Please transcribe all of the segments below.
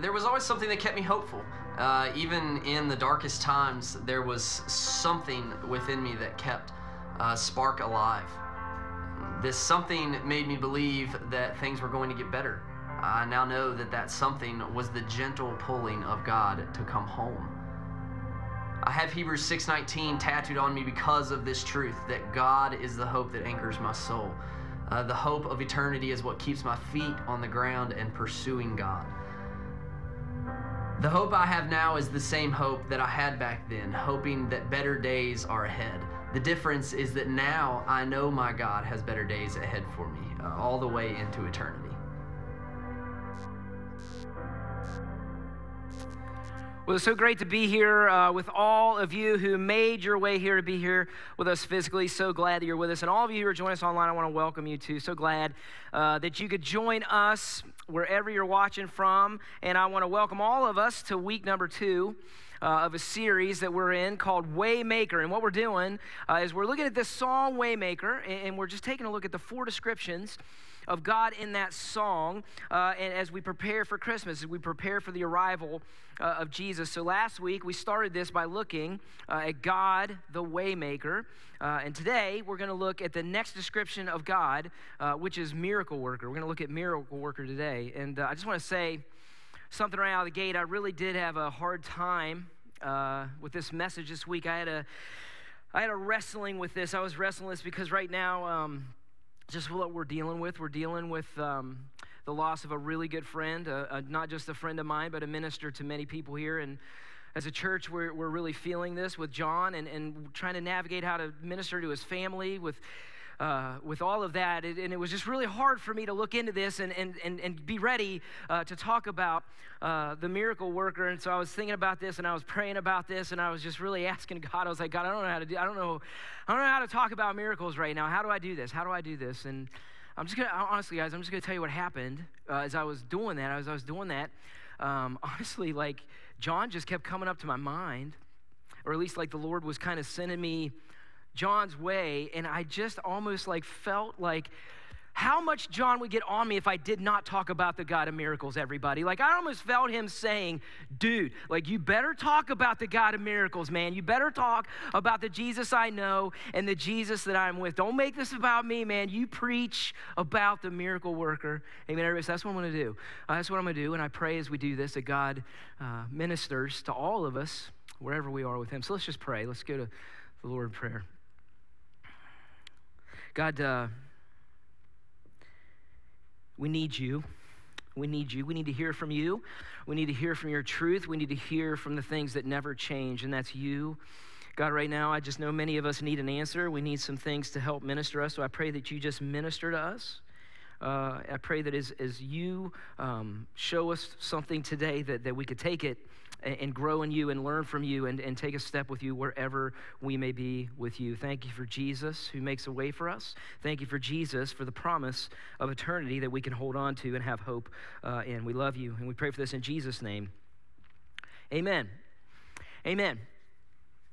there was always something that kept me hopeful. Uh, even in the darkest times, there was something within me that kept uh, spark alive. This something made me believe that things were going to get better. I now know that that something was the gentle pulling of God to come home. I have Hebrews 6:19 tattooed on me because of this truth that God is the hope that anchors my soul. Uh, the hope of eternity is what keeps my feet on the ground and pursuing God. The hope I have now is the same hope that I had back then, hoping that better days are ahead. The difference is that now I know my God has better days ahead for me, uh, all the way into eternity. Well, it's so great to be here uh, with all of you who made your way here to be here with us physically. So glad that you're with us. And all of you who are joining us online, I want to welcome you too. So glad uh, that you could join us wherever you're watching from. And I want to welcome all of us to week number two. Uh, of a series that we're in called Waymaker. And what we're doing uh, is we're looking at this song Waymaker, and, and we're just taking a look at the four descriptions of God in that song uh, and as we prepare for Christmas, as we prepare for the arrival uh, of Jesus. So last week we started this by looking uh, at God, the Waymaker. Uh, and today we're going to look at the next description of God, uh, which is miracle worker. We're going to look at miracle worker today. And I just want to say something right out of the gate. I really did have a hard time with this message this week. I had a I had a wrestling with this. I was wrestling this because right now, um, just what we're dealing with. We're dealing with um, the loss of a really good friend, uh, uh, not just a friend of mine, but a minister to many people here. And as a church, we're, we're really feeling this with John and, and trying to navigate how to minister to his family with uh, with all of that. It, and it was just really hard for me to look into this and, and, and, and be ready uh, to talk about uh, the miracle worker. And so I was thinking about this and I was praying about this and I was just really asking God, I was like, God, I don't know how to do, I don't know, I don't know how to talk about miracles right now. How do I do this? How do I do this? And I'm just gonna, honestly, guys, I'm just gonna tell you what happened uh, as I was doing that. As I was doing that, um, honestly, like John just kept coming up to my mind, or at least like the Lord was kind of sending me John's way, and I just almost like felt like how much John would get on me if I did not talk about the God of miracles, everybody. Like, I almost felt him saying, dude, like, you better talk about the God of miracles, man. You better talk about the Jesus I know and the Jesus that I'm with. Don't make this about me, man. You preach about the miracle worker. Amen, everybody. So that's what I'm going to do. Uh, that's what I'm going to do. And I pray as we do this that God uh, ministers to all of us wherever we are with him. So let's just pray. Let's go to the Lord in prayer. God, uh, we need you. We need you. We need to hear from you. We need to hear from your truth. We need to hear from the things that never change, and that's you. God, right now, I just know many of us need an answer. We need some things to help minister us. So I pray that you just minister to us. Uh, I pray that as, as you um, show us something today, that, that we could take it and grow in you and learn from you and, and take a step with you wherever we may be with you. Thank you for Jesus who makes a way for us. Thank you for Jesus for the promise of eternity that we can hold on to and have hope uh, in. We love you and we pray for this in Jesus' name. Amen. Amen.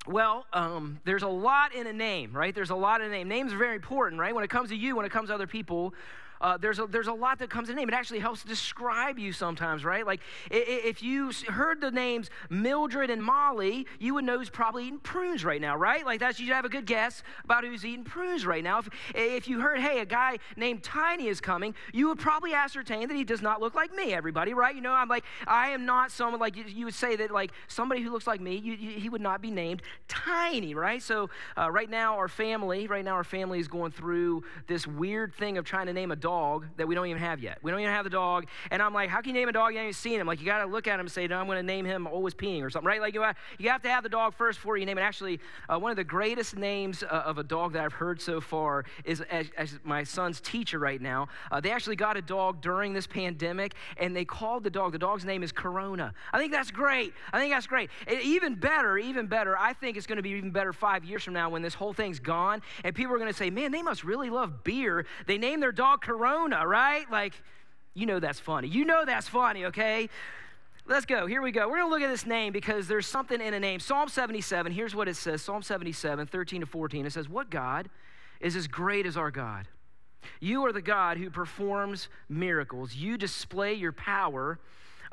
Well, um, there's a lot in a name, right? There's a lot in a name. Names are very important, right? When it comes to you, when it comes to other people, uh, there's, a, there's a lot that comes in name. It actually helps describe you sometimes, right? Like if you heard the names Mildred and Molly, you would know who's probably eating prunes right now, right? Like that's, you have a good guess about who's eating prunes right now. If, if you heard, hey, a guy named Tiny is coming, you would probably ascertain that he does not look like me, everybody, right? You know, I'm like, I am not someone like you, you would say that like somebody who looks like me, you, you, he would not be named Tiny, right? So uh, right now, our family, right now, our family is going through this weird thing of trying to name a dog that we don't even have yet. We don't even have the dog. And I'm like, how can you name a dog you haven't seen him? Like, you got to look at him and say, no, I'm going to name him Always Peeing or something, right? Like, you, you have to have the dog first before you name it. Actually, uh, one of the greatest names uh, of a dog that I've heard so far is as, as my son's teacher right now. Uh, they actually got a dog during this pandemic, and they called the dog, the dog's name is Corona. I think that's great. I think that's great. even better, even better, I think it's going to be even better five years from now when this whole thing's gone, and people are going to say, man, they must really love beer. They named their dog Corona Corona, right? Like, you know that's funny. You know that's funny, okay? Let's go. Here we go. We're going to look at this name because there's something in a name. Psalm 77, here's what it says Psalm 77, 13 to 14. It says, What God is as great as our God? You are the God who performs miracles. You display your power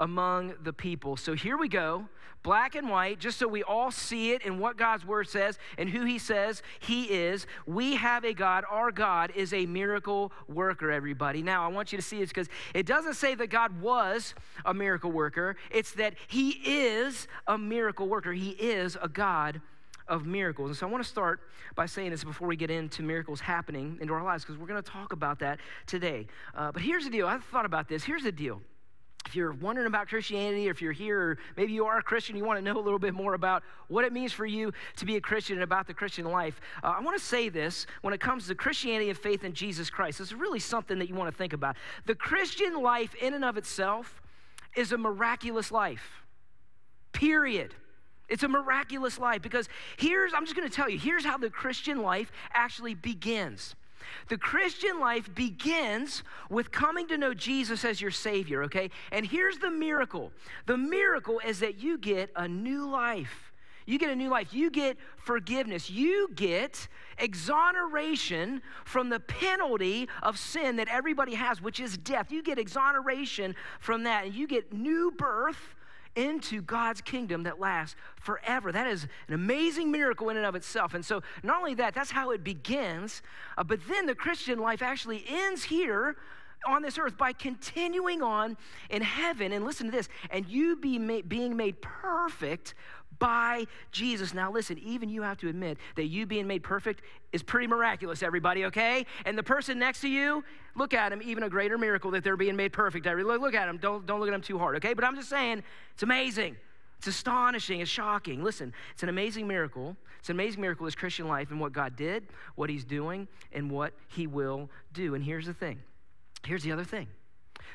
among the people. So here we go, black and white, just so we all see it and what God's word says and who he says he is. We have a God. Our God is a miracle worker, everybody. Now, I want you to see this because it doesn't say that God was a miracle worker, it's that he is a miracle worker. He is a God of miracles. And so I want to start by saying this before we get into miracles happening into our lives, because we're going to talk about that today. Uh, but here's the deal I've thought about this. Here's the deal. If you're wondering about Christianity, or if you're here, or maybe you are a Christian, you want to know a little bit more about what it means for you to be a Christian and about the Christian life, uh, I want to say this when it comes to Christianity and faith in Jesus Christ. It's really something that you want to think about. The Christian life, in and of itself, is a miraculous life, period. It's a miraculous life because here's, I'm just going to tell you, here's how the Christian life actually begins. The Christian life begins with coming to know Jesus as your Savior, okay? And here's the miracle the miracle is that you get a new life. You get a new life. You get forgiveness. You get exoneration from the penalty of sin that everybody has, which is death. You get exoneration from that, and you get new birth into God's kingdom that lasts forever. That is an amazing miracle in and of itself. And so, not only that, that's how it begins, uh, but then the Christian life actually ends here on this earth by continuing on in heaven. And listen to this and you be ma- being made perfect by Jesus. Now, listen, even you have to admit that you being made perfect is pretty miraculous, everybody, okay? And the person next to you, look at him, even a greater miracle that they're being made perfect. Look, look at him. Don't, don't look at him too hard, okay? But I'm just saying, it's amazing. It's astonishing. It's shocking. Listen, it's an amazing miracle. It's an amazing miracle, this Christian life, and what God did, what He's doing, and what He will do. And here's the thing here's the other thing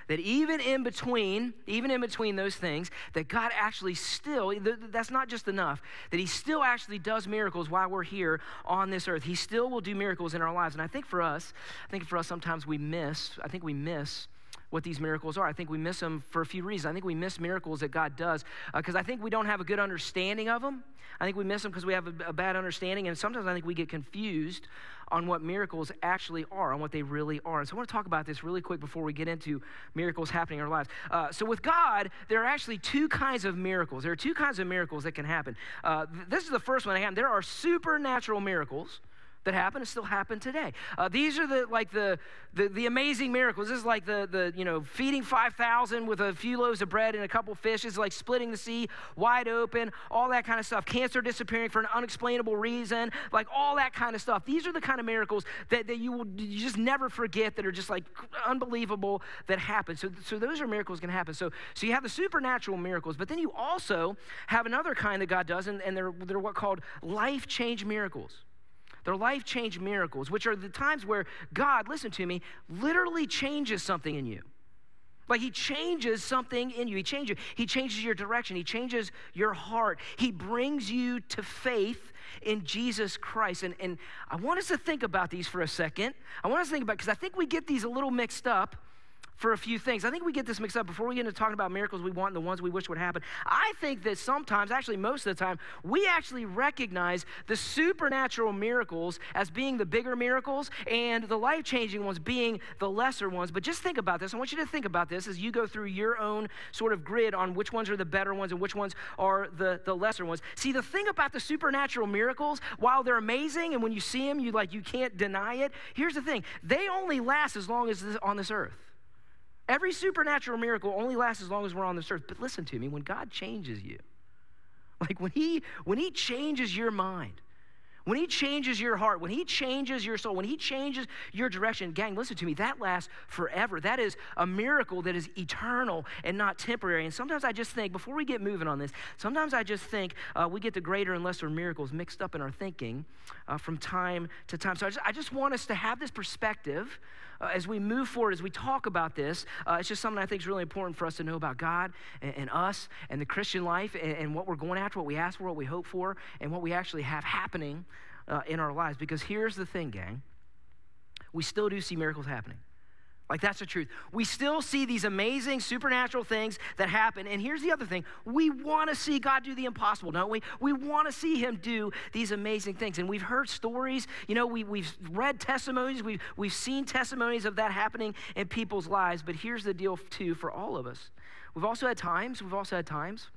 that even in between, even in between those things, that God actually still, that's not just enough, that He still actually does miracles while we're here on this earth. He still will do miracles in our lives. And I think for us, I think for us, sometimes we miss, I think we miss what these miracles are. I think we miss them for a few reasons. I think we miss miracles that God does because uh, I think we don't have a good understanding of them. I think we miss them because we have a, a, bad understanding, and sometimes I think we get confused on what miracles actually are, on what they really are. And so I want to talk about this really quick before we get into miracles happening in our lives. Uh, so with God, there are actually two kinds of miracles. There are two kinds of miracles that can happen. Uh, th- this is the first one. Again, there are supernatural miracles that happen and still happen today. Uh, these are the like the, the, the amazing miracles. This is like the the you know feeding five thousand with a few loaves of bread and a couple fishes, like splitting the sea wide open, all that kind of stuff. Cancer disappearing for an unexplainable reason, like all that kind of stuff. These are the kind of miracles that, that you will you just never forget that are just like unbelievable that happen. So so those are miracles can happen. So so you have the supernatural miracles, but then you also have another kind that God does, and, and they're they're what called life change miracles. They're life change miracles, which are the times where God, listen to me, literally changes something in you. Like he changes something in you. He changes He changes your direction. He changes your heart. He brings you to faith in Jesus Christ. And, and I want us to think about these for a second. I want us to think about because I think we get these a little mixed up for a few things. I think we get this mixed up before we get into talking about miracles we want and the ones we wish would happen. I think that sometimes, actually, most of the time, we actually recognize the supernatural miracles as being the bigger miracles and the life changing ones being the lesser ones. But just think about this. I want you to think about this as you go through your own sort of grid on which ones are the better ones and which ones are the, the lesser ones. See, the thing about the supernatural miracles, while they're amazing and when you see them, you like you can't deny it, here's the thing they only last as long as this, on this earth. Every supernatural miracle only lasts as long as we're on this earth. But listen to me, when God changes you, like when he when he changes your mind, when he changes your heart, when he changes your soul, when he changes your direction, gang, listen to me, that lasts forever. That is a miracle that is eternal and not temporary. And sometimes I just think, before we get moving on this, sometimes I just think uh, we get the greater and lesser miracles mixed up in our thinking uh, from time to time. So I just, I just want us to have this perspective uh, as we move forward, as we talk about this, uh, it's just something I think is really important for us to know about God and, and us and the Christian life and, and, what we're going after, what we ask for, what we hope for, and what we actually have happening uh, in our lives. Because here's the thing, gang we still do see miracles happening. Like, that's the truth. We still see these amazing supernatural things that happen. And here's the other thing we want to see God do the impossible, don't we? We want to see Him do these amazing things. And we've heard stories, you know, we, we've read testimonies, we've, we've seen testimonies of that happening in people's lives. But here's the deal, too, for all of us. We've also had times, we've also had times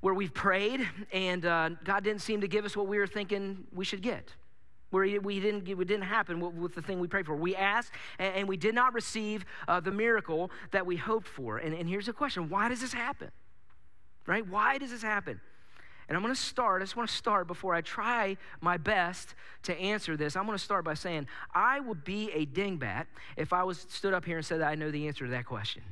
where we've prayed and uh, God didn't seem to give us what we were thinking we should get where we didn't, it didn't happen with the thing we prayed for. We asked and we did not receive uh, the miracle that we hoped for. And, and here's the question why does this happen? Right? Why does this happen? And I'm going to start, I just want to start before I try my best to answer this. I'm going to start by saying, I would be a dingbat if I was stood up here and said that I know the answer to that question.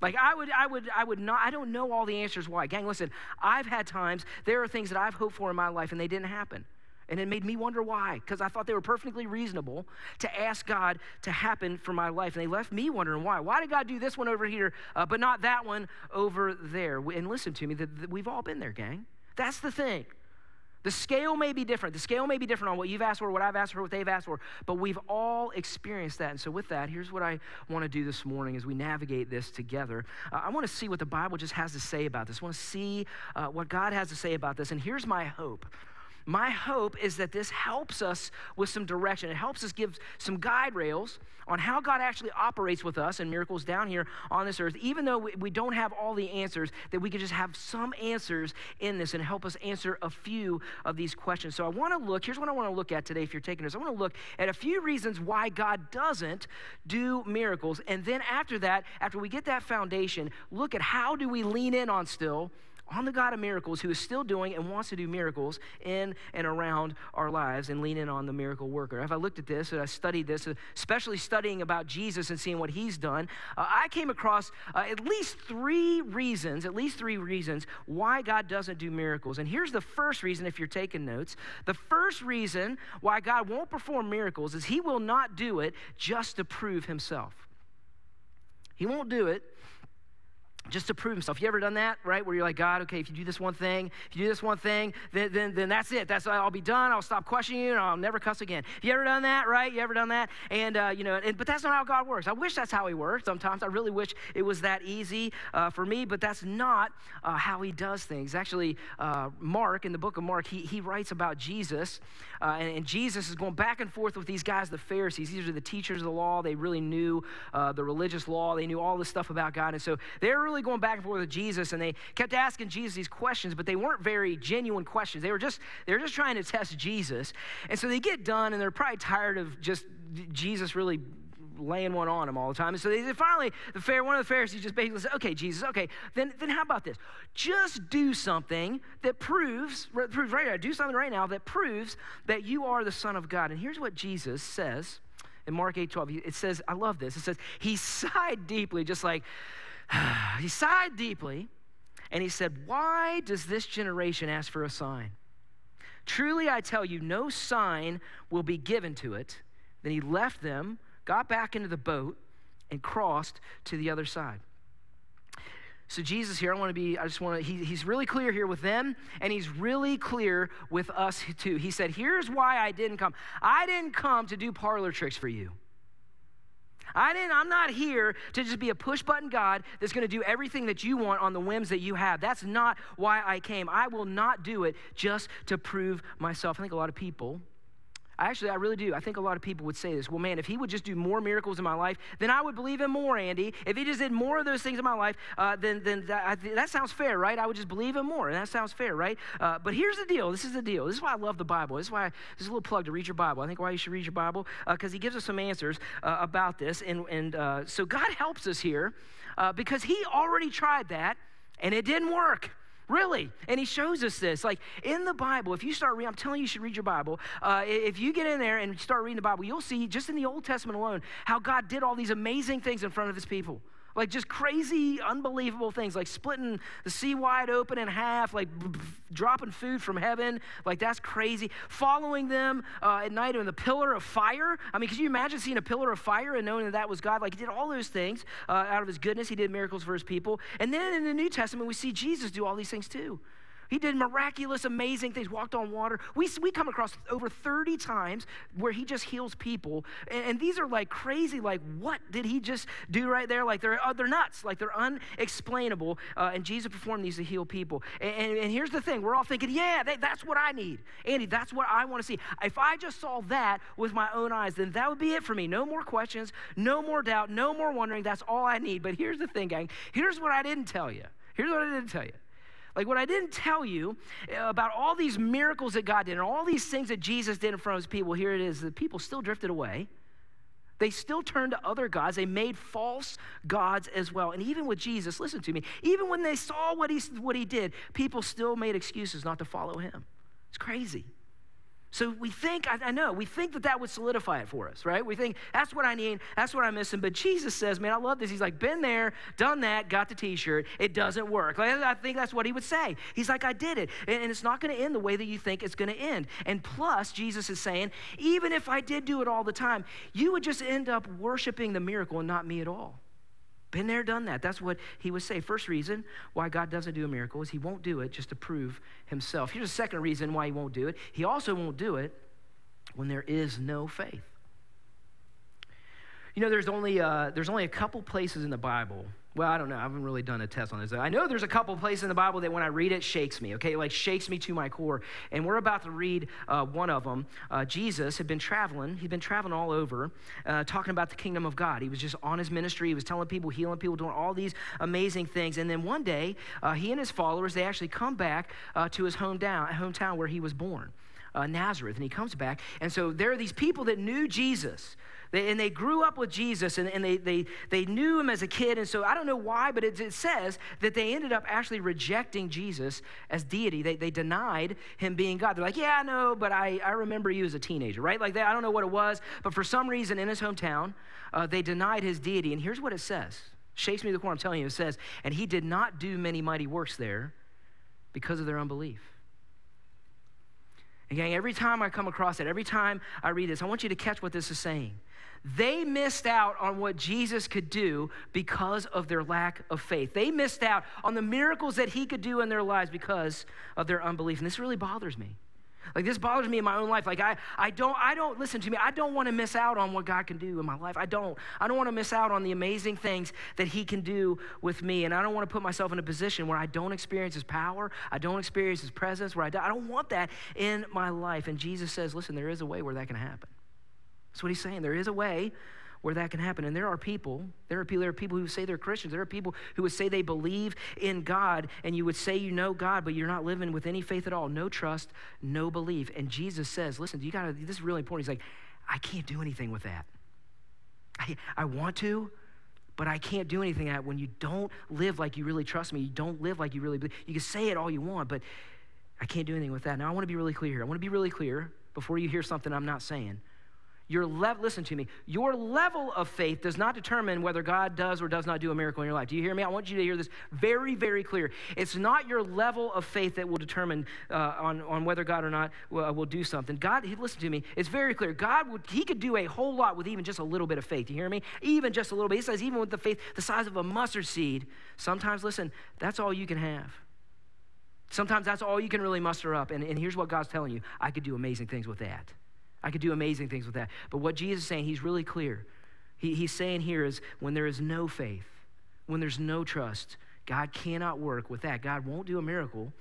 Like I would, I would, I would not, I don't know all the answers why. Gang, listen, I've had times, there are things that I've hoped for in my life and they didn't happen. And it made me wonder why, because I thought they were perfectly reasonable to ask God to happen for my life. And they left me wondering why. Why did God do this one over here, uh, but not that one over there? And listen to me, we've all been there, gang. That's the thing. The scale may be different. The scale may be different on what you've asked for, what I've asked for, what they've asked for, but we've all experienced that. And so, with that, here's what I want to do this morning as we navigate this together. Uh, I want to see what the Bible just has to say about this. I want to see uh, what God has to say about this. And here's my hope my hope is that this helps us with some direction. It helps us give some guide rails on how God actually operates with us and miracles down here on this earth, even though we don't have all the answers, that we can just have some answers in this and help us answer a few of these questions. So I want to look, here's what I want to look at today if you're taking this. I want to look at a few reasons why God doesn't do miracles. And then after that, after we get that foundation, look at how do we lean in on still on the God of miracles who is still doing and wants to do miracles in and around our lives and lean in on the miracle worker. If I looked at this and I studied this, especially studying about Jesus and seeing what he's done, uh, I came across uh, at least three reasons, at least three reasons why God doesn't do miracles. And here's the first reason if you're taking notes. The first reason why God won't perform miracles is he will not do it just to prove himself. He won't do it just to prove himself. You ever done that, right? Where you're like, God, okay, if you do this one thing, if you do this one thing, then, then, then that's it. That's I'll be done. I'll stop questioning you, and I'll never cuss again. You ever done that, right? You ever done that? And uh, you know, and, but that's not how God works. I wish that's how He works. Sometimes I really wish it was that easy uh, for me, but that's not uh, how He does things. Actually, uh, Mark in the book of Mark, he he writes about Jesus, uh, and, and, Jesus is going back and forth with these guys, the Pharisees. These are the teachers of the law. They really knew uh, the religious law. They knew all this stuff about God, and so they're really really going back and forth with Jesus, and they kept asking Jesus these questions, but they weren't very genuine questions. They were just they were just trying to test Jesus. And so they get done, and they're probably tired of just Jesus really laying one on them all the time. And so they finally, the fair, one of the Pharisees just basically said, okay, Jesus, okay, then, then how about this? Just do something that proves, proves right now, do something right now that proves that you are the Son of God. And here's what Jesus says in Mark 8 12. It says, I love this. It says, He sighed deeply, just like, he sighed deeply and he said, Why does this generation ask for a sign? Truly, I tell you, no sign will be given to it. Then he left them, got back into the boat, and crossed to the other side. So, Jesus here, I want to be, I just want to, he, he's really clear here with them, and he's really clear with us too. He said, Here's why I didn't come. I didn't come to do parlor tricks for you. I didn't, I'm not here to just be a push button God that's going to do everything that you want on the whims that you have. That's not why I came. I will not do it just to prove myself. I think a lot of people Actually, I really do. I think a lot of people would say this. Well, man, if he would just do more miracles in my life, then I would believe him more, Andy. If he just did more of those things in my life, uh, then, then that, that, sounds fair, right? I would just believe him more, and that sounds fair, right? Uh, but here's the deal. This is the deal. This is why I love the Bible. This is why, this is a little plug to read your Bible. I think why you should read your Bible, because uh, he gives us some answers uh, about this. And, and uh, so God helps us here uh, because he already tried that, and it didn't work. Really. And he shows us this. Like in the Bible, if you start reading, I'm telling you, you should read your Bible. Uh, if you get in there and start reading the Bible, you'll see just in the Old Testament alone how God did all these amazing things in front of his people. Like just crazy, unbelievable things, like splitting the sea wide open in half, like dropping food from heaven. Like that's crazy. Following them uh, at night in the pillar of fire. I mean, could you imagine seeing a pillar of fire and knowing that that was God? Like he did all those things uh, out of his goodness. He did miracles for his people. And then in the New Testament, we see Jesus do all these things too. He did miraculous, amazing things, walked on water. We, we come across over 30 times where he just heals people. And, and these are like crazy, like, what did he just do right there? Like, they're, uh, they're nuts, like, they're unexplainable. Uh, and Jesus performed these to heal people. And, and, and here's the thing we're all thinking, yeah, they, that's what I need. Andy, that's what I want to see. If I just saw that with my own eyes, then that would be it for me. No more questions, no more doubt, no more wondering. That's all I need. But here's the thing, gang. Here's what I didn't tell you. Here's what I didn't tell you. Like what I didn't tell you uh, about all these miracles that God did and all these things that Jesus did in front of his people, here it is. The people still drifted away. They still turned to other gods. They made false gods as well. And even with Jesus, listen to me, even when they saw what he, what he did, people still made excuses not to follow him. It's crazy. So we think, I, I, know, we think that that would solidify it for us, right? We think that's what I need, that's what I'm missing. But Jesus says, man, I love this. He's like, been there, done that, got the t shirt. It doesn't work. Like, I think that's what he would say. He's like, I did it. And, and it's not going to end the way that you think it's going to end. And plus, Jesus is saying, even if I did do it all the time, you would just end up worshiping the miracle and not me at all. Been there, done that. That's what he would say. First reason why God doesn't do a miracle is he won't do it just to prove himself. Here's a second reason why he won't do it. He also won't do it when there is no faith. You know, there's only, uh, there's only a couple places in the Bible well, I don't know. I haven't really done a test on this. I know there's a couple places in the Bible that when I read it, shakes me, okay? Like shakes me to my core. And we're about to read uh, one of them. Uh, Jesus had been traveling. He'd been traveling all over, uh, talking about the kingdom of God. He was just on his ministry. He was telling people, healing people, doing all these amazing things. And then one day, uh, he and his followers, they actually come back uh, to his hometown, hometown where he was born. Uh, Nazareth, and he comes back. And so there are these people that knew Jesus. They, and they grew up with Jesus and, and they, they, they knew him as a kid. And so I don't know why, but it, it says that they ended up actually rejecting Jesus as deity. They, they denied him being God. They're like, yeah, I know, but I, I remember you as a teenager, right? Like that. I don't know what it was, but for some reason in his hometown, uh, they denied his deity. And here's what it says shakes me to the core. I'm telling you, it says, and he did not do many mighty works there because of their unbelief. And every time I come across it, every time I read this, I want you to catch what this is saying. They missed out on what Jesus could do because of their lack of faith. They missed out on the miracles that he could do in their lives because of their unbelief. And this really bothers me. Like this bothers me in my own life. Like I, I don't, I don't listen to me. I don't want to miss out on what God can do in my life. I don't. I don't want to miss out on the amazing things that He can do with me. And I don't want to put myself in a position where I don't experience His power. I don't experience His presence. Where I, don't, I don't want that in my life. And Jesus says, listen, there is a way where that can happen. That's what he's saying. There is a way where that can happen. And there are people, there are people, there are people who say they're Christians. There are people who would say they believe in God, and you would say you know God, but you're not living with any faith at all. No trust, no belief. And Jesus says, listen, you gotta, this is really important. He's like, I can't do anything with that. I, I want to, but I can't do anything that when you don't live like you really trust me. You don't live like you really believe. You can say it all you want, but I can't do anything with that. Now, I want to be really clear here. I want to be really clear before you hear something I'm not saying. Your le- listen to me. Your level of faith does not determine whether God does or does not do a miracle in your life. Do you hear me? I want you to hear this very, very clear. It's not your level of faith that will determine uh, on, on whether God or not will, uh, will do something. God, listen to me. It's very clear. God would, He could do a whole lot with even just a little bit of faith. Do you hear me? Even just a little bit. He says, even with the faith the size of a mustard seed. Sometimes, listen, that's all you can have. Sometimes that's all you can really muster up. And, and here's what God's telling you I could do amazing things with that. I could do amazing things with that. But what Jesus is saying, he's really clear. He, he's saying here is when there is no faith, when there's no trust, God cannot work with that. God won't do a miracle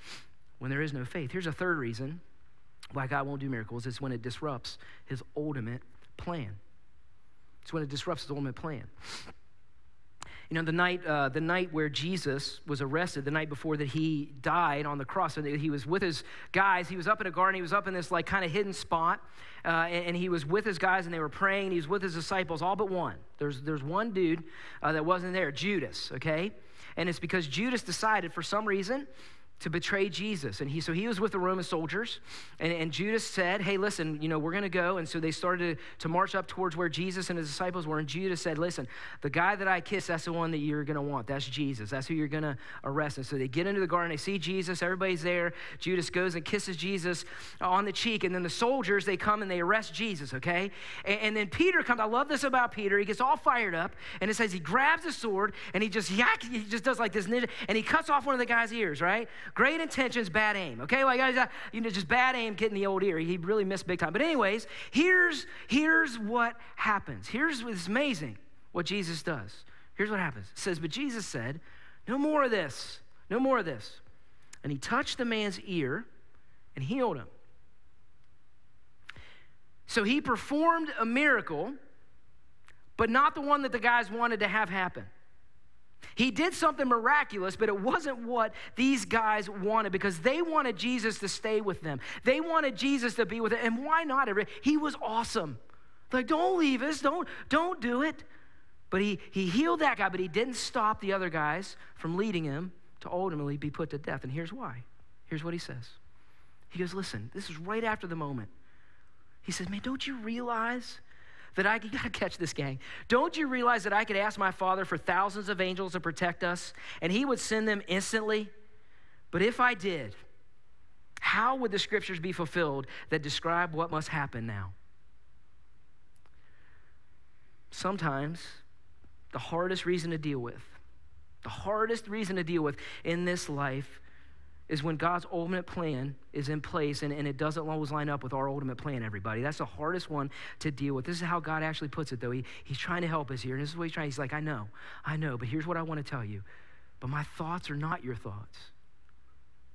when there is no faith. Here's a third reason why God won't do miracles is when it disrupts his ultimate plan. It's when it disrupts his ultimate plan. You know, the night, uh, the night where Jesus was arrested, the night before that he died on the cross, and he was with his guys. He was up in a garden. He was up in this like kind of hidden spot, uh, and, and, he was with his guys, and they were praying. He was with his disciples, all but one. There's there's one dude uh, that wasn't there, Judas. Okay, and it's because Judas decided for some reason to betray Jesus. And he, so he was with the Roman soldiers. And, and Judas said, Hey, listen, you know, we're going to go. And so they started to, to march up towards where Jesus and his disciples were. And Judas said, Listen, the guy that I kiss, that's the one that you're going to want. That's Jesus. That's who you're going to arrest. And so they get into the garden. They see Jesus. Everybody's there. Judas goes and kisses Jesus on the cheek. And then the soldiers, they come and they arrest Jesus, okay? And, and then Peter comes. I love this about Peter. He gets all fired up. And it says he grabs a sword and he just yak, he just does like this ninja. And he cuts off one of the guy's ears, right? Great intentions, bad aim. Okay, like uh, you know, just bad aim getting the old ear. He really missed big time. But anyways, here's here's what happens. Here's what's amazing. What Jesus does. Here's what happens. It says, but Jesus said, "No more of this. No more of this." And he touched the man's ear and healed him. So he performed a miracle, but not the one that the guys wanted to have happen. He did something miraculous, but it wasn't what these guys wanted because they wanted Jesus to stay with them. They wanted Jesus to be with them. And why not? He was awesome. Like, don't leave us. Don't, don't do it. But he, he healed that guy, but he didn't stop the other guys from leading him to ultimately be put to death. And here's why. Here's what he says. He goes, Listen, this is right after the moment. He says, Man, don't you realize that I, gotta catch this gang. Don't you realize that I could ask my father for thousands of angels to protect us and he would send them instantly? But if I did, how would the scriptures be fulfilled that describe what must happen now? Sometimes the hardest reason to deal with, the hardest reason to deal with in this life is when God's ultimate plan is in place and, and it doesn't always line up with our ultimate plan, everybody. That's the hardest one to deal with. This is how God actually puts it, though. He, he's trying to help us here. And this is what he's trying. He's like, I know, I know, but here's what I want to tell you. But my thoughts are not your thoughts.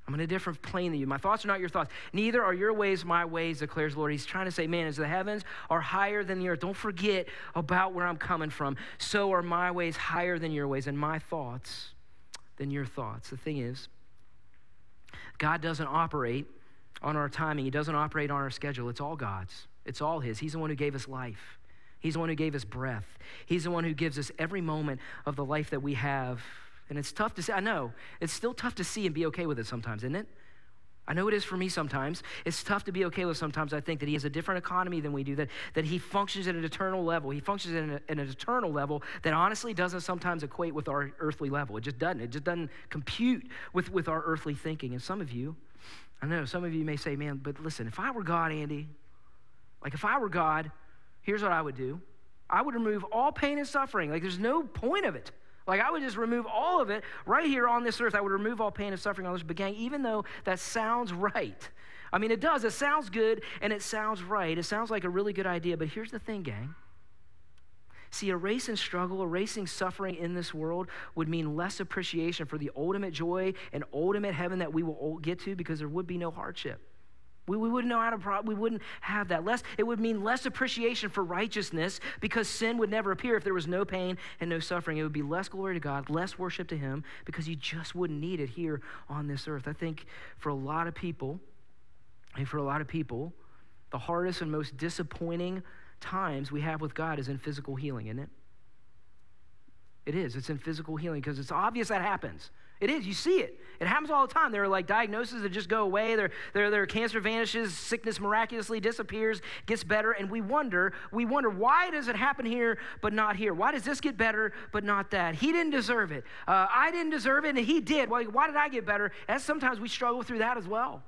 I'm in a different plane than you. My thoughts are not your thoughts. Neither are your ways my ways, declares the Lord. He's trying to say, man, as the heavens are higher than the earth, don't forget about where I'm coming from. So are my ways higher than your ways, and my thoughts than your thoughts. The thing is, God doesn't operate on our timing, He doesn't operate on our schedule. It's all God's, it's all His. He's the one who gave us life, He's the one who gave us breath, He's the one who gives us every moment of the life that we have. And it's tough to see. I know. It's still tough to see and be okay with it sometimes, isn't it? I know it is for me sometimes. It's tough to be okay with sometimes. I think that he has a different economy than we do, that, that he functions at an eternal level. He functions at an, at an eternal level that honestly doesn't sometimes equate with our earthly level. It just doesn't. It just doesn't compute with, with our earthly thinking. And some of you, I know some of you may say, man, but listen, if I were God, Andy, like if I were God, here's what I would do I would remove all pain and suffering. Like there's no point of it. Like I would just remove all of it right here on this earth. I would remove all pain and suffering on this but gang, even though that sounds right. I mean, it does. It sounds good and it sounds right. It sounds like a really good idea. But here's the thing, gang. See, erasing struggle, erasing suffering in this world would mean less appreciation for the ultimate joy and ultimate heaven that we will get to because there would be no hardship. We, we wouldn't know how to, pro- we wouldn't have that. Less, it would mean less appreciation for righteousness because sin would never appear if there was no pain and no suffering. It would be less glory to God, less worship to Him because you just wouldn't need it here on this earth. I think for a lot of people, and for a lot of people, the hardest and most disappointing times we have with God is in physical healing, isn't it? It is. It's in physical healing because it's obvious that happens. It is. You see it. It happens all the time. There are like diagnoses that just go away. There, there, there cancer vanishes, sickness miraculously disappears, gets better, and we wonder, we wonder why does it happen here but not here? Why does this get better but not that? He didn't deserve it. Uh, I didn't deserve it, and he did. Why, why did I get better? And sometimes we struggle through that as well.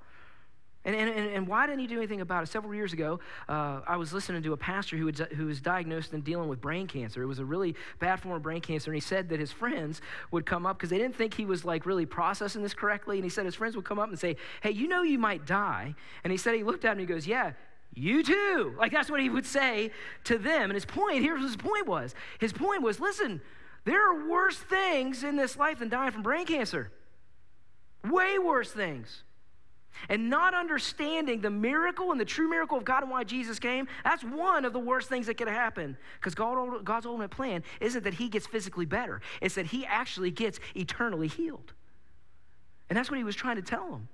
And, and, and why didn't he do anything about it? Several years ago, uh, I was listening to a pastor who was, who was diagnosed and dealing with brain cancer. It was a really bad form of brain cancer. And he said that his friends would come up because they didn't think he was like really processing this correctly. And he said his friends would come up and say, Hey, you know you might die. And he said he looked at him and he goes, Yeah, you too. Like that's what he would say to them. And his point, here's what his point was. His point was listen, there are worse things in this life than dying from brain cancer. Way worse things. And not understanding the miracle and the true miracle of God and why Jesus came, that's one of the worst things that could happen. Because God, God's ultimate plan isn't that he gets physically better, it's that he actually gets eternally healed. And that's what he was trying to tell them.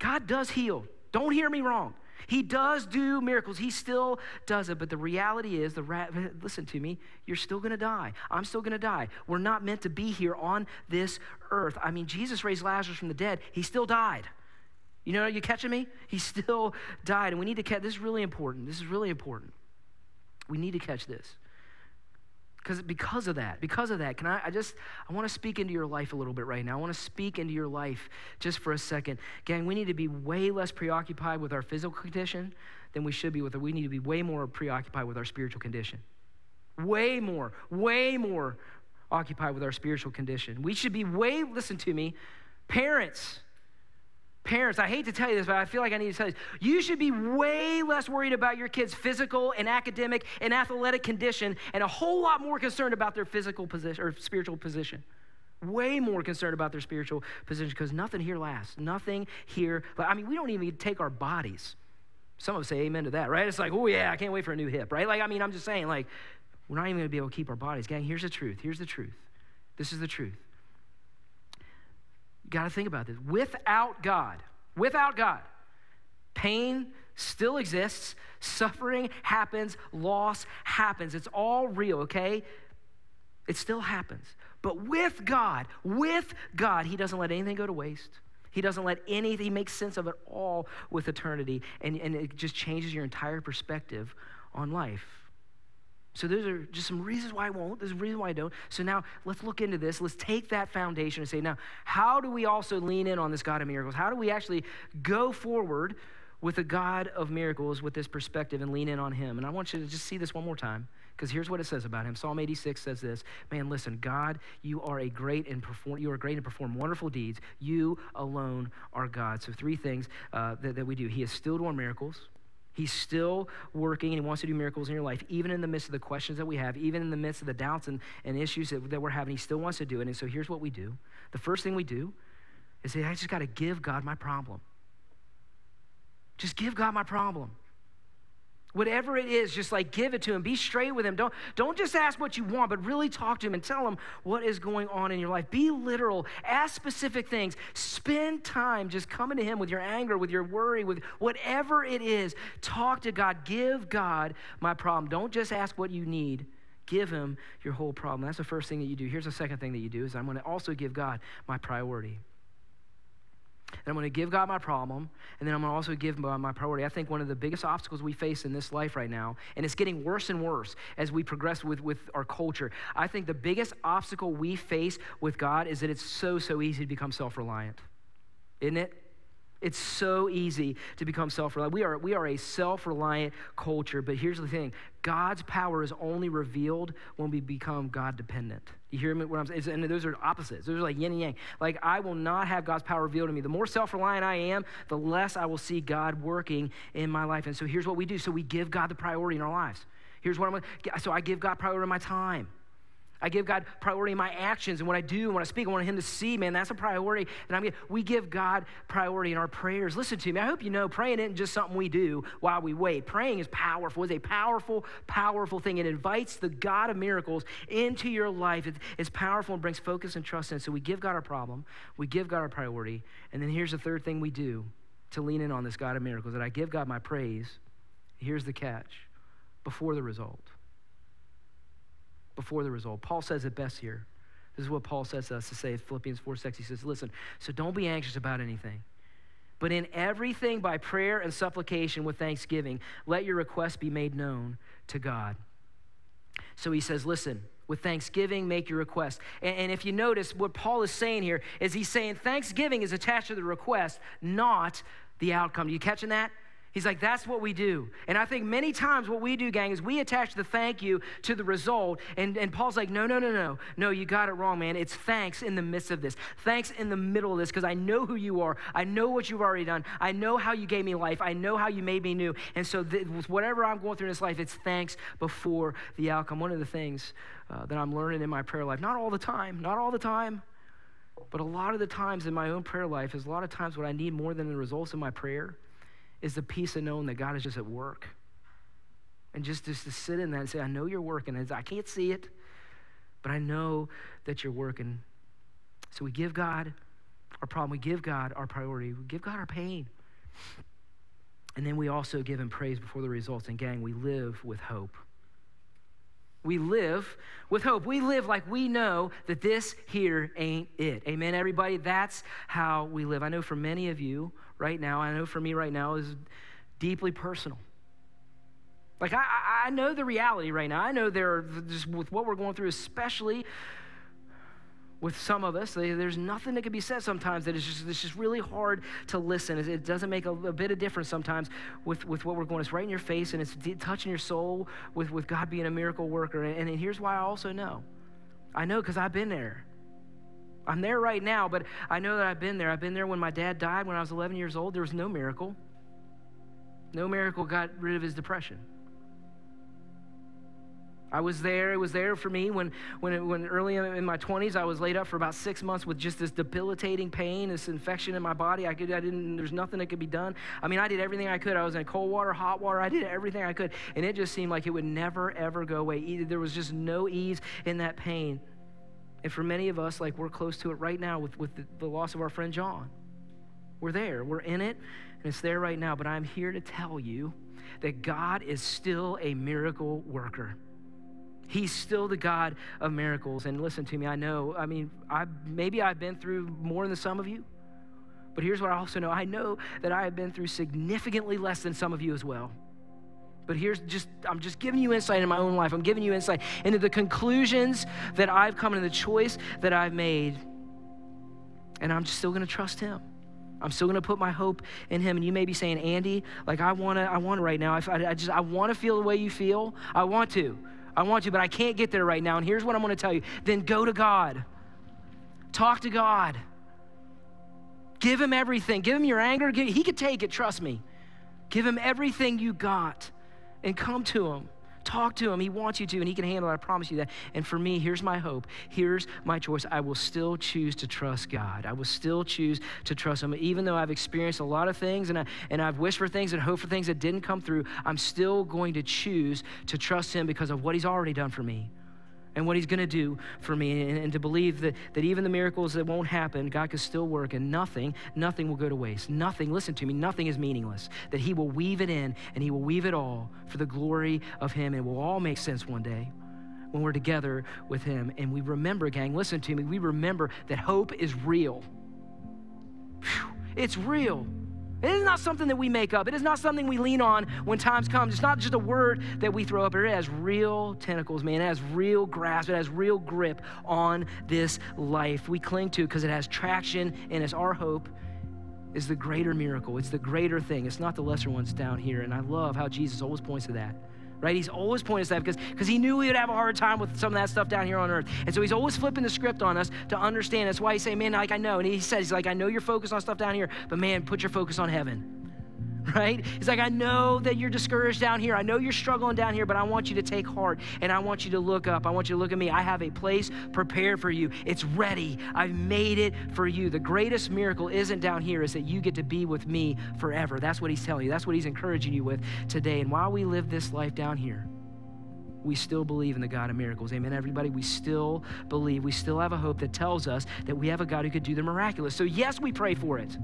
God does heal. Don't hear me wrong. He does do miracles. He still does it. But the reality is, the ra- listen to me, you're still going to die. I'm still going to die. We're not meant to be here on this earth. I mean, Jesus raised Lazarus from the dead. He still died. You know, you catching me? He still died. And we need to catch this is really important. This is really important. We need to catch this. Because because of that, because of that, can I I just I want to speak into your life a little bit right now. I want to speak into your life just for a second. Gang, we need to be way less preoccupied with our physical condition than we should be with it. We need to be way more preoccupied with our spiritual condition. Way more, way more occupied with our spiritual condition. We should be way, listen to me, Parents, parents, I hate to tell you this, but I feel like I need to tell you this. You should be way less worried about your kids' physical and academic and athletic condition and a whole lot more concerned about their physical position or spiritual position. Way more concerned about their spiritual position because nothing here lasts. Nothing here. I mean, we don't even take our bodies. Some of us say amen to that, right? It's like, oh, yeah, I can't wait for a new hip, right? Like, I mean, I'm just saying, like, we're not even going to be able to keep our bodies. Gang, here's the truth. Here's the truth. This is the truth. Got to think about this. Without God, without God, pain still exists, suffering happens, loss happens. It's all real, okay? It still happens. But with God, with God, He doesn't let anything go to waste. He doesn't let anything, He makes sense of it all with eternity, and, and it just changes your entire perspective on life. So those are just some reasons why I won't. There's a reason why I don't. So now let's look into this. Let's take that foundation and say, now, how do we also lean in on this God of miracles? How do we actually go forward with a God of miracles with this perspective and lean in on Him? And I want you to just see this one more time. Because here's what it says about him. Psalm 86 says this Man, listen, God, you are a great and perform you are great and perform wonderful deeds. You alone are God. So three things uh, that, that we do. He is still doing miracles. He's still working and he wants to do miracles in your life, even in the midst of the questions that we have, even in the midst of the doubts and, and issues that, that we're having. He still wants to do it. And so here's what we do the first thing we do is say, I just got to give God my problem. Just give God my problem. Whatever it is, just like give it to him. Be straight with him. Don't, don't just ask what you want, but really talk to him and tell him what is going on in your life. Be literal. Ask specific things. Spend time just coming to him with your anger, with your worry, with whatever it is. Talk to God. Give God my problem. Don't just ask what you need. Give him your whole problem. That's the first thing that you do. Here's the second thing that you do is I'm going to also give God my priority. And I'm going to give God my problem, and then I'm going to also give my priority. I think one of the biggest obstacles we face in this life right now, and it's getting worse and worse as we progress with, with our culture. I think the biggest obstacle we face with God is that it's so, so easy to become self reliant. Isn't it? It's so easy to become self reliant. We are, we are a self reliant culture, but here's the thing God's power is only revealed when we become God dependent. You hear me? What I'm saying? And those are opposites. Those are like yin and yang. Like, I will not have God's power revealed to me. The more self reliant I am, the less I will see God working in my life. And so here's what we do. So we give God the priority in our lives. Here's what I'm so I give God priority in my time. I give God priority in my actions and what I do and what I speak. I want Him to see, man, that's a priority. And I'm we give God priority in our prayers. Listen to me. I hope you know praying isn't just something we do while we wait. Praying is powerful. It's a powerful, powerful thing. It invites the God of miracles into your life. it's powerful and brings focus and trust in. So we give God our problem, we give God our priority, and then here's the third thing we do to lean in on this God of miracles that I give God my praise. Here's the catch before the result before the result. Paul says it best here. This is what Paul says to us to say Philippians 4 6. He says, Listen, so don't be anxious about anything. But in everything by prayer and supplication with thanksgiving, let your requests be made known to God. So he says, Listen, with thanksgiving, make your request. And, and, if you notice, what Paul is saying here is he's saying thanksgiving is attached to the request, not the outcome. Do you catching that? He's like, that's what we do. And I think many times what we do, gang, is we attach the thank you to the result. And, and Paul's like, no, no, no, no. No, you got it wrong, man. It's thanks in the midst of this. Thanks in the middle of this because I know who you are. I know what you've already done. I know how you gave me life. I know how you made me new. And so, th- whatever I'm going through in this life, it's thanks before the outcome. One of the things uh, that I'm learning in my prayer life, not all the time, not all the time, but a lot of the times in my own prayer life is a lot of times what I need more than the results of my prayer is the peace of knowing that God is just at work. And just, just to sit in that and say, I know you're working. I can't see it, but I know that you're working. So we give God our problem. We give God our priority. We give God our pain. And then we also give him praise before the results. And gang, we live with hope. We live with hope. We live like we know that this here ain't it. Amen, everybody? That's how we live. I know for many of you, right now, I know for me right now, is deeply personal. Like, I, I know the reality right now. I know there are, just with what we're going through, especially with some of us, there's nothing that can be said sometimes that is just, it's just really hard to listen. It doesn't make a, a, bit of difference sometimes with, with what we're going. It's right in your face and it's touching your soul with, with God being a miracle worker. And, and here's why I also know I know because I've been there. I'm there right now, but I know that I've been there. I've been there when my dad died when I was 11 years old. There was no miracle. No miracle got rid of his depression. I was there. It was there for me when, when, when early in my 20s, I was laid up for about six months with just this debilitating pain, this infection in my body. I, could, I didn't, there's nothing that could be done. I mean, I did everything I could. I was in cold water, hot water. I did everything I could. And it just seemed like it would never, ever go away. Either There was just no ease in that pain. And for many of us, like we're close to it right now with, with the, the loss of our friend John. We're there, we're in it, and it's there right now. But I'm here to tell you that God is still a miracle worker. He's still the God of miracles. And listen to me, I know, I mean, I, maybe I've been through more than some of you, but here's what I also know I know that I have been through significantly less than some of you as well. But here's just, I'm just giving you insight in my own life. I'm giving you insight into the conclusions that I've come to, the choice that I've made. And I'm just still going to trust Him. I'm still going to put my hope in Him. And you may be saying, Andy, like I want to, I want to right now. I, I just, I want to feel the way you feel. I want to. I want to, but I can't get there right now. And here's what I'm going to tell you. Then go to God. Talk to God. Give Him everything. Give Him your anger. He could take it, trust me. Give Him everything you got and come to Him. Talk to him. He wants you to, and he can handle it. I promise you that. And for me, here's my hope. Here's my choice. I will still choose to trust God. I will still choose to trust him. Even though I've experienced a lot of things and, I, and I've wished for things and hoped for things that didn't come through, I'm still going to choose to trust him because of what he's already done for me and what he's going to do for me and, and, to believe that, that even the miracles that won't happen god can still work and nothing nothing will go to waste. Nothing listen to me nothing is meaningless. That he will weave it in and he will weave it all for the glory of him and it will all make sense one day when we're together with him. And we remember gang listen to me we remember that hope is real. Whew, it's real it is not something that we make up. It is not something we lean on when times come. It's not just a word that we throw up. It has real tentacles, man. It has real grasp. It has real grip on this life we cling to because it has traction and it's our hope is the greater miracle. It's the greater thing. It's not the lesser ones down here. And I love how Jesus always points to that right? He's always pointing us that because because he knew we would have a hard time with some of that stuff down here on earth. And so he's always flipping the script on us to understand. That's why he's saying, man, like I know. And he says, he's like, I know you're focused on stuff down here, but man, put your focus on heaven right? He's like, I know that you're discouraged down here. I know you're struggling down here, but I want you to take heart and I want you to look up. I want you to look at me. I have a place prepared for you. It's ready. I've made it for you. The greatest miracle isn't down here, is that you get to be with me forever. That's what he's telling you. That's what he's encouraging you with today. And while we live this life down here, we still believe in the God of miracles. Amen, everybody. We still believe. We still have a hope that tells us that we have a God who could do the miraculous. So, yes, we pray for it.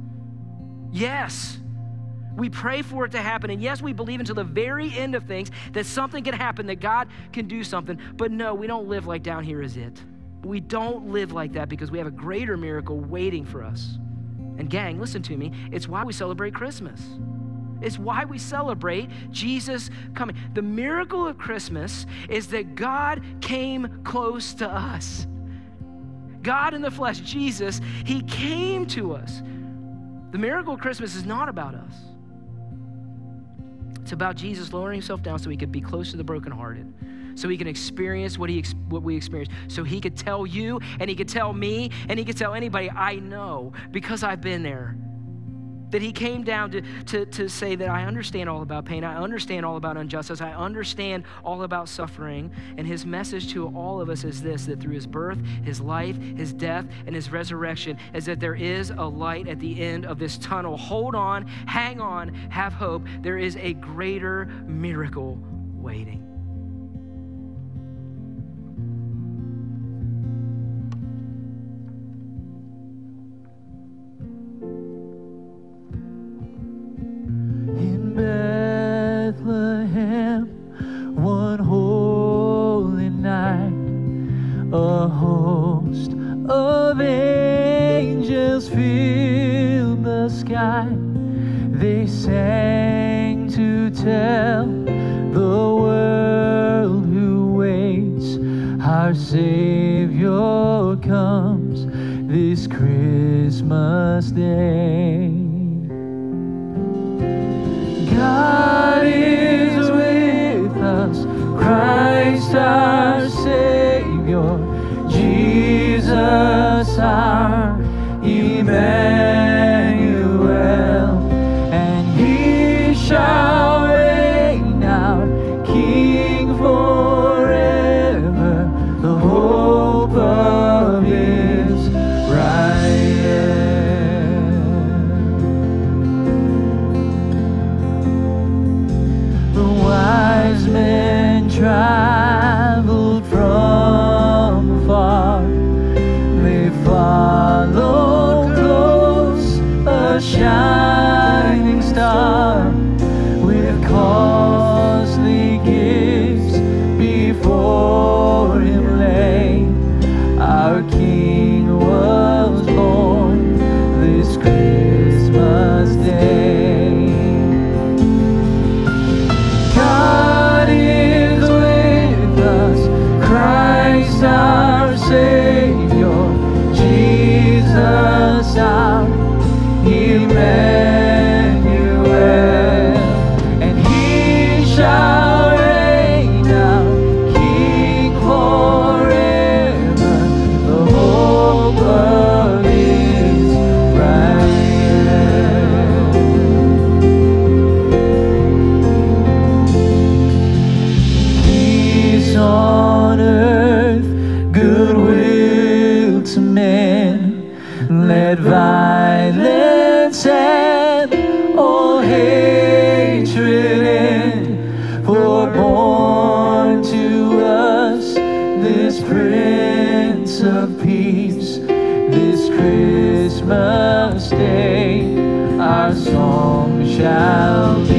Yes. We pray for it to happen. And yes, we believe until the very end of things that something can happen, that God can do something. But no, we don't live like down here is it. We don't live like that because we have a greater miracle waiting for us. And, gang, listen to me. It's why we celebrate Christmas. It's why we celebrate Jesus coming. The miracle of Christmas is that God came close to us. God in the flesh, Jesus, He came to us. The miracle of Christmas is not about us. It's about Jesus lowering himself down so he could be close to the brokenhearted, so he can experience what, he, what we experience, so he could tell you and he could tell me and he could tell anybody, I know because I've been there that he came down to, to, to say that I understand all about pain. I understand all about injustice. I understand all about suffering. And his message to all of us is this that through his birth, his life, his death, and his resurrection, is that there is a light at the end of this tunnel. Hold on, hang on, have hope. There is a greater miracle waiting. Let violence and all hatred end, for born to us this Prince of Peace, this Christmas day, our song shall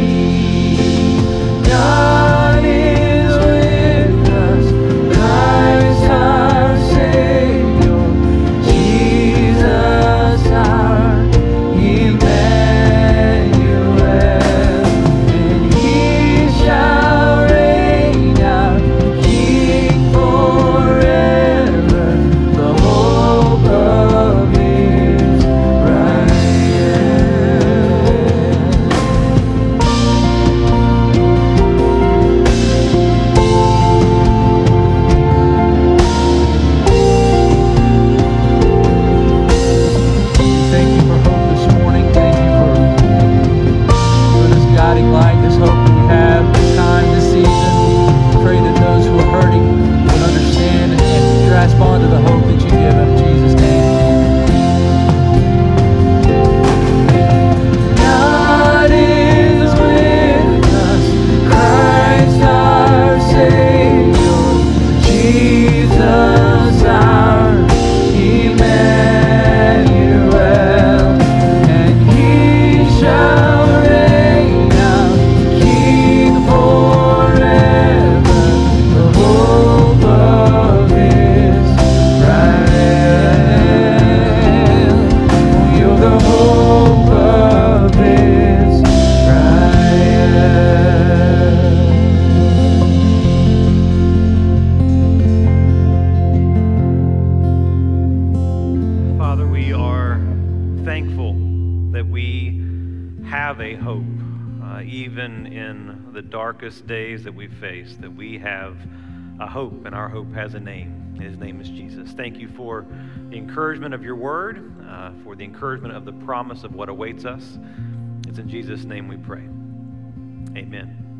hope, and our hope has a name. His name is Jesus. Thank you for the encouragement of your word, uh, for the encouragement of the promise of what awaits us. It's in Jesus' name we pray. Amen.